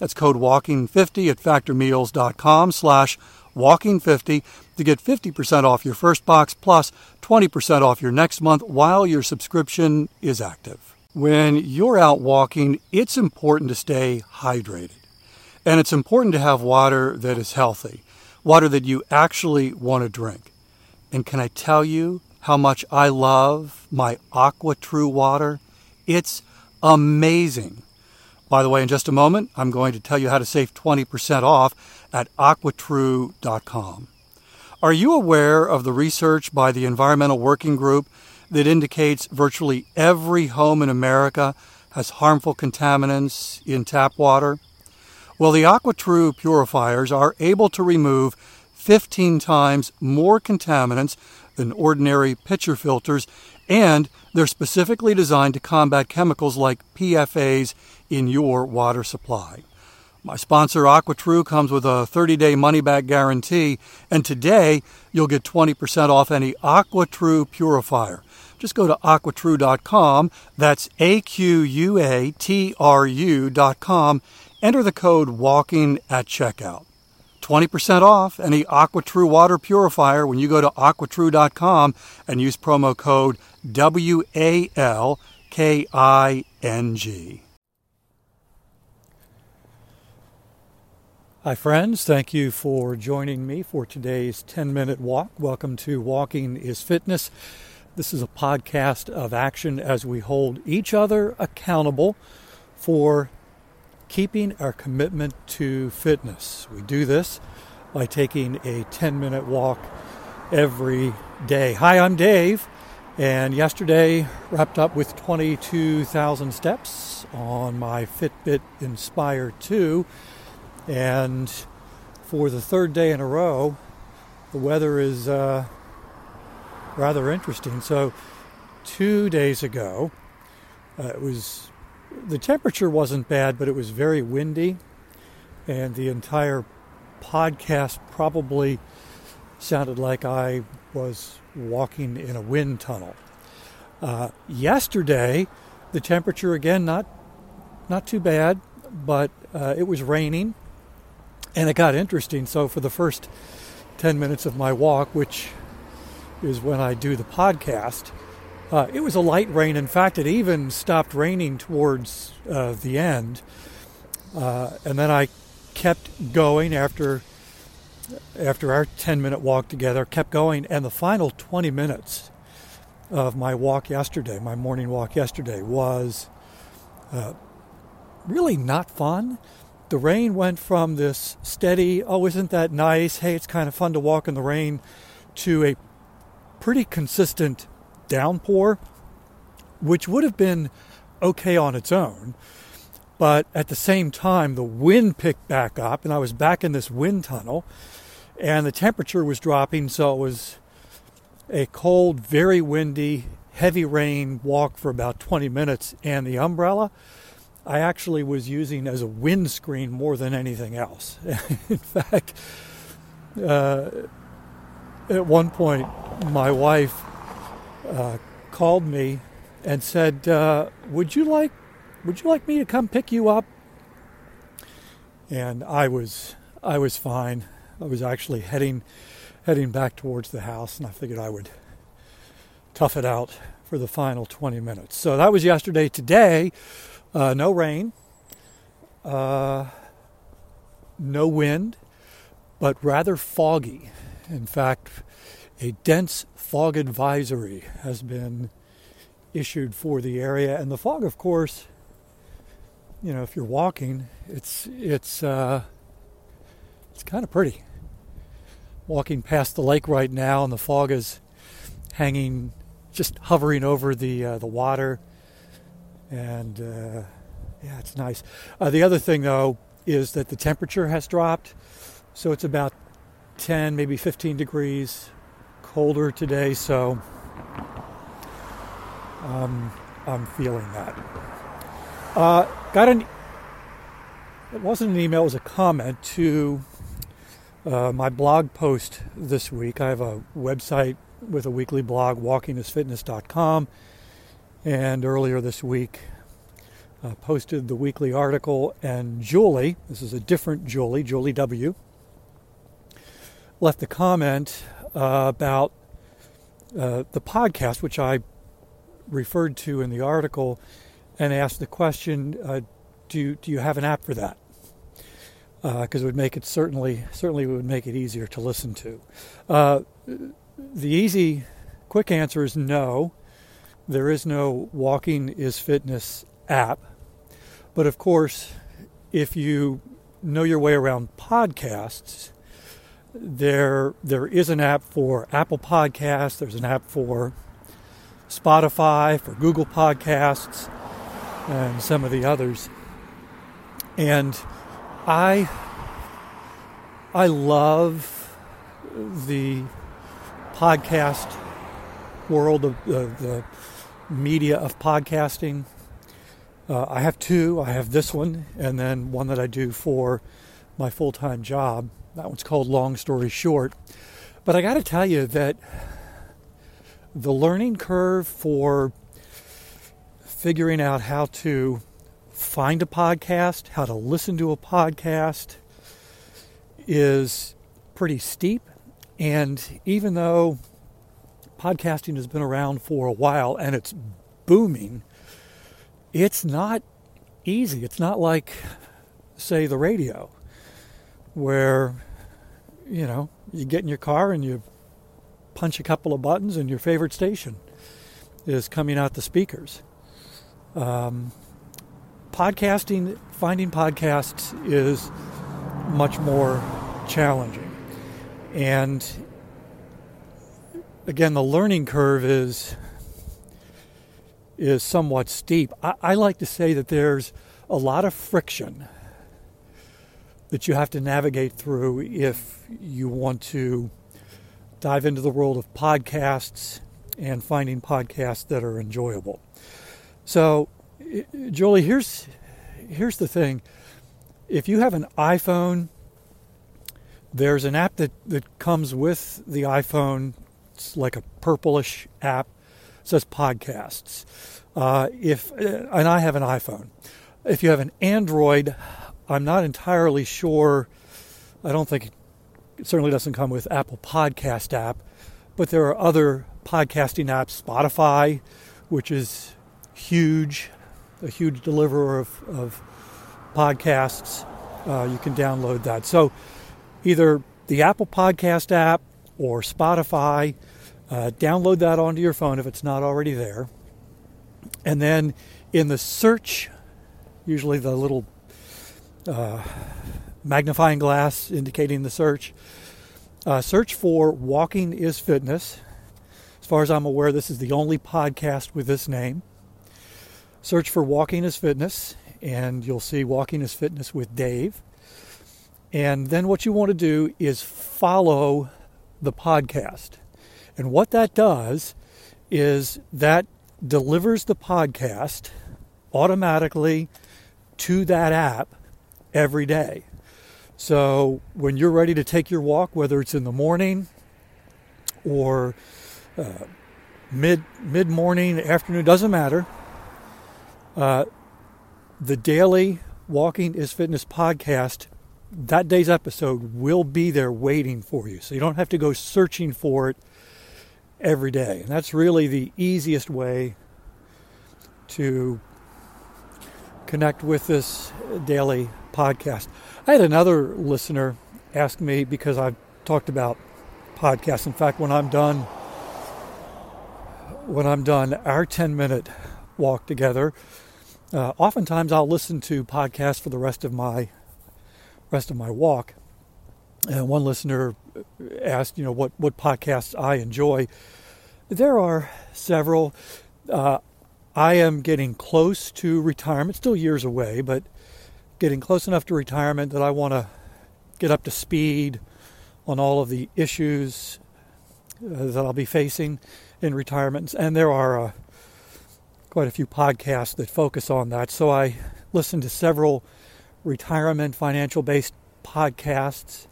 That's code WALKING50 at factormeals.com slash WALKING50 to get 50% off your first box plus 20% off your next month while your subscription is active. When you're out walking, it's important to stay hydrated. And it's important to have water that is healthy, water that you actually want to drink. And can I tell you how much I love my AquaTru water? It's amazing. By the way, in just a moment, I'm going to tell you how to save 20% off at aquatru.com. Are you aware of the research by the Environmental Working Group that indicates virtually every home in America has harmful contaminants in tap water? Well, the AquaTru purifiers are able to remove 15 times more contaminants than ordinary pitcher filters, and they're specifically designed to combat chemicals like PFAS in your water supply. My sponsor, AquaTru, comes with a 30 day money back guarantee, and today you'll get 20% off any AquaTru purifier. Just go to aquatru.com, that's A Q U A T R U.com, enter the code WALKING at checkout. 20% off any AquaTru water purifier when you go to aquatru.com and use promo code W A L K I N G. Hi, friends. Thank you for joining me for today's 10 minute walk. Welcome to Walking is Fitness. This is a podcast of action as we hold each other accountable for keeping our commitment to fitness. We do this by taking a 10 minute walk every day. Hi, I'm Dave, and yesterday wrapped up with 22,000 steps on my Fitbit Inspire 2 and for the third day in a row, the weather is uh, rather interesting. So, two days ago, uh, it was the temperature wasn't bad, but it was very windy, and the entire podcast probably sounded like I was walking in a wind tunnel. Uh, yesterday, the temperature again not not too bad, but uh, it was raining and it got interesting. So, for the first 10 minutes of my walk, which is when I do the podcast, uh, it was a light rain. In fact, it even stopped raining towards uh, the end. Uh, and then I kept going after after our 10 minute walk together, kept going. And the final 20 minutes of my walk yesterday, my morning walk yesterday, was uh, really not fun the rain went from this steady, oh, isn't that nice? Hey, it's kind of fun to walk in the rain, to a pretty consistent downpour, which would have been okay on its own. But at the same time, the wind picked back up, and I was back in this wind tunnel, and the temperature was dropping, so it was a cold, very windy, heavy rain walk for about 20 minutes, and the umbrella I actually was using as a windscreen more than anything else. In fact, uh, at one point, my wife uh, called me and said, uh, "Would you like, would you like me to come pick you up?" And I was, I was fine. I was actually heading, heading back towards the house, and I figured I would tough it out for the final 20 minutes. So that was yesterday. Today, uh, no rain, uh, no wind, but rather foggy. In fact, a dense fog advisory has been issued for the area, and the fog, of course, you know, if you're walking, it's it's uh, it's kind of pretty. Walking past the lake right now, and the fog is hanging, just hovering over the uh, the water, and uh, yeah, it's nice. Uh, the other thing, though, is that the temperature has dropped, so it's about 10, maybe 15 degrees colder today. So um, I'm feeling that. Uh, got an. It wasn't an email; it was a comment to uh, my blog post this week. I have a website with a weekly blog, walkingisfitness.com, and earlier this week uh, posted the weekly article. And Julie, this is a different Julie, Julie W, left a comment uh, about uh, the podcast, which I referred to in the article and asked the question, uh, do, do you have an app for that? Because uh, it would make it certainly certainly would make it easier to listen to. Uh, the easy, quick answer is no. There is no Walking is Fitness app, but of course, if you know your way around podcasts, there there is an app for Apple Podcasts. There's an app for Spotify, for Google Podcasts, and some of the others. And I I love the podcast world of the, the media of podcasting. Uh, I have two. I have this one, and then one that I do for my full time job. That one's called Long Story Short. But I got to tell you that the learning curve for figuring out how to find a podcast, how to listen to a podcast is pretty steep. And even though podcasting has been around for a while and it's booming, it's not easy. It's not like, say, the radio, where, you know, you get in your car and you punch a couple of buttons and your favorite station is coming out the speakers. Um, podcasting, finding podcasts is much more challenging. And again, the learning curve is is somewhat steep. I, I like to say that there's a lot of friction that you have to navigate through if you want to dive into the world of podcasts and finding podcasts that are enjoyable. So, Julie, here's here's the thing. If you have an iPhone, there's an app that, that comes with the iPhone. It's like a purplish app. It says podcasts. Uh, if and I have an iPhone. If you have an Android, I'm not entirely sure. I don't think it certainly doesn't come with Apple Podcast app, but there are other podcasting apps, Spotify, which is huge, a huge deliverer of, of podcasts. Uh, you can download that. So either the Apple Podcast app or Spotify, uh, download that onto your phone if it's not already there. And then in the search, usually the little uh, magnifying glass indicating the search. Uh, search for Walking is Fitness. As far as I'm aware, this is the only podcast with this name. Search for Walking is Fitness, and you'll see Walking is Fitness with Dave. And then what you want to do is follow the podcast. And what that does is that delivers the podcast automatically to that app every day. So when you're ready to take your walk, whether it's in the morning or uh, mid mid morning, afternoon, doesn't matter. Uh, the daily Walking is Fitness podcast, that day's episode will be there waiting for you. So you don't have to go searching for it every day. And that's really the easiest way to connect with this daily podcast. I had another listener ask me because I've talked about podcasts. In fact, when I'm done, when I'm done our 10 minute walk together, uh, oftentimes I'll listen to podcasts for the rest of my rest of my walk. And one listener asked, you know, what what podcasts I enjoy. There are several. Uh, I am getting close to retirement, still years away, but getting close enough to retirement that I want to get up to speed on all of the issues uh, that I'll be facing in retirement. And there are uh, quite a few podcasts that focus on that. So I listen to several retirement financial based podcasts,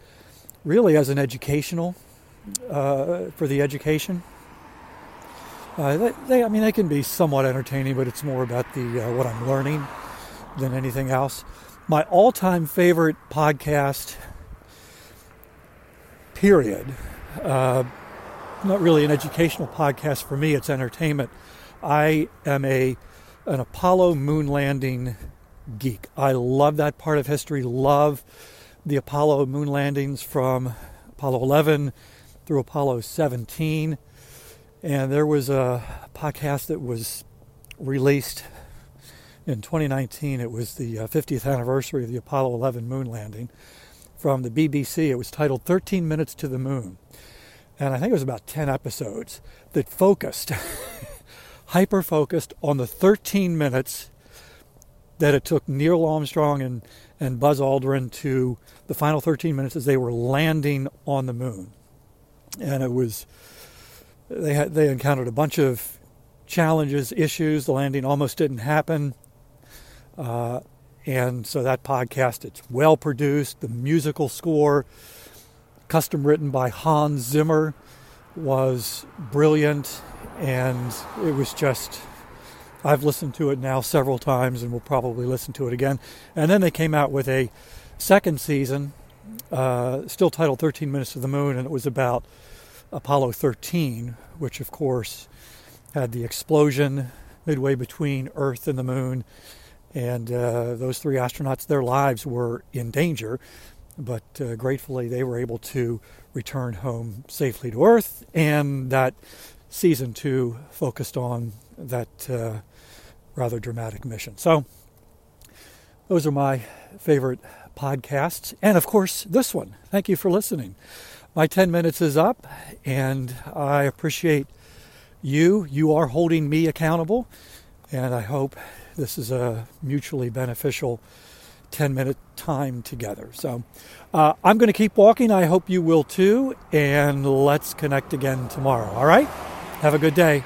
really as an educational uh, for the education. Uh, they, they, I mean, they can be somewhat entertaining, but it's more about the uh, what I'm learning than anything else. My all-time favorite podcast, period. Uh, not really an educational podcast for me; it's entertainment. I am a an Apollo moon landing geek. I love that part of history. Love the Apollo moon landings from Apollo 11 through Apollo 17 and there was a podcast that was released in 2019. It was the 50th uh, anniversary of the Apollo 11 moon landing from the BBC. It was titled 13 Minutes to the Moon. And I think it was about 10 episodes that focused, hyper focused on the 13 minutes that it took Neil Armstrong and, and Buzz Aldrin to the final 13 minutes as they were landing on the moon. And it was they had they encountered a bunch of challenges, issues. The landing almost didn't happen, uh, and so that podcast it's well produced. The musical score, custom written by Hans Zimmer, was brilliant, and it was just. I've listened to it now several times, and will probably listen to it again. And then they came out with a second season, uh, still titled 13 Minutes to the Moon, and it was about Apollo 13, which of course had the explosion midway between Earth and the moon. And uh, those three astronauts, their lives were in danger, but uh, gratefully they were able to return home safely to Earth. And that season two focused on that uh, rather dramatic mission. So, those are my favorite podcasts. And of course, this one. Thank you for listening my 10 minutes is up, and I appreciate you. You are holding me accountable, and I hope this is a mutually beneficial 10 minute time together. So uh, I'm going to keep walking. I hope you will too, and let's connect again tomorrow. All right? Have a good day.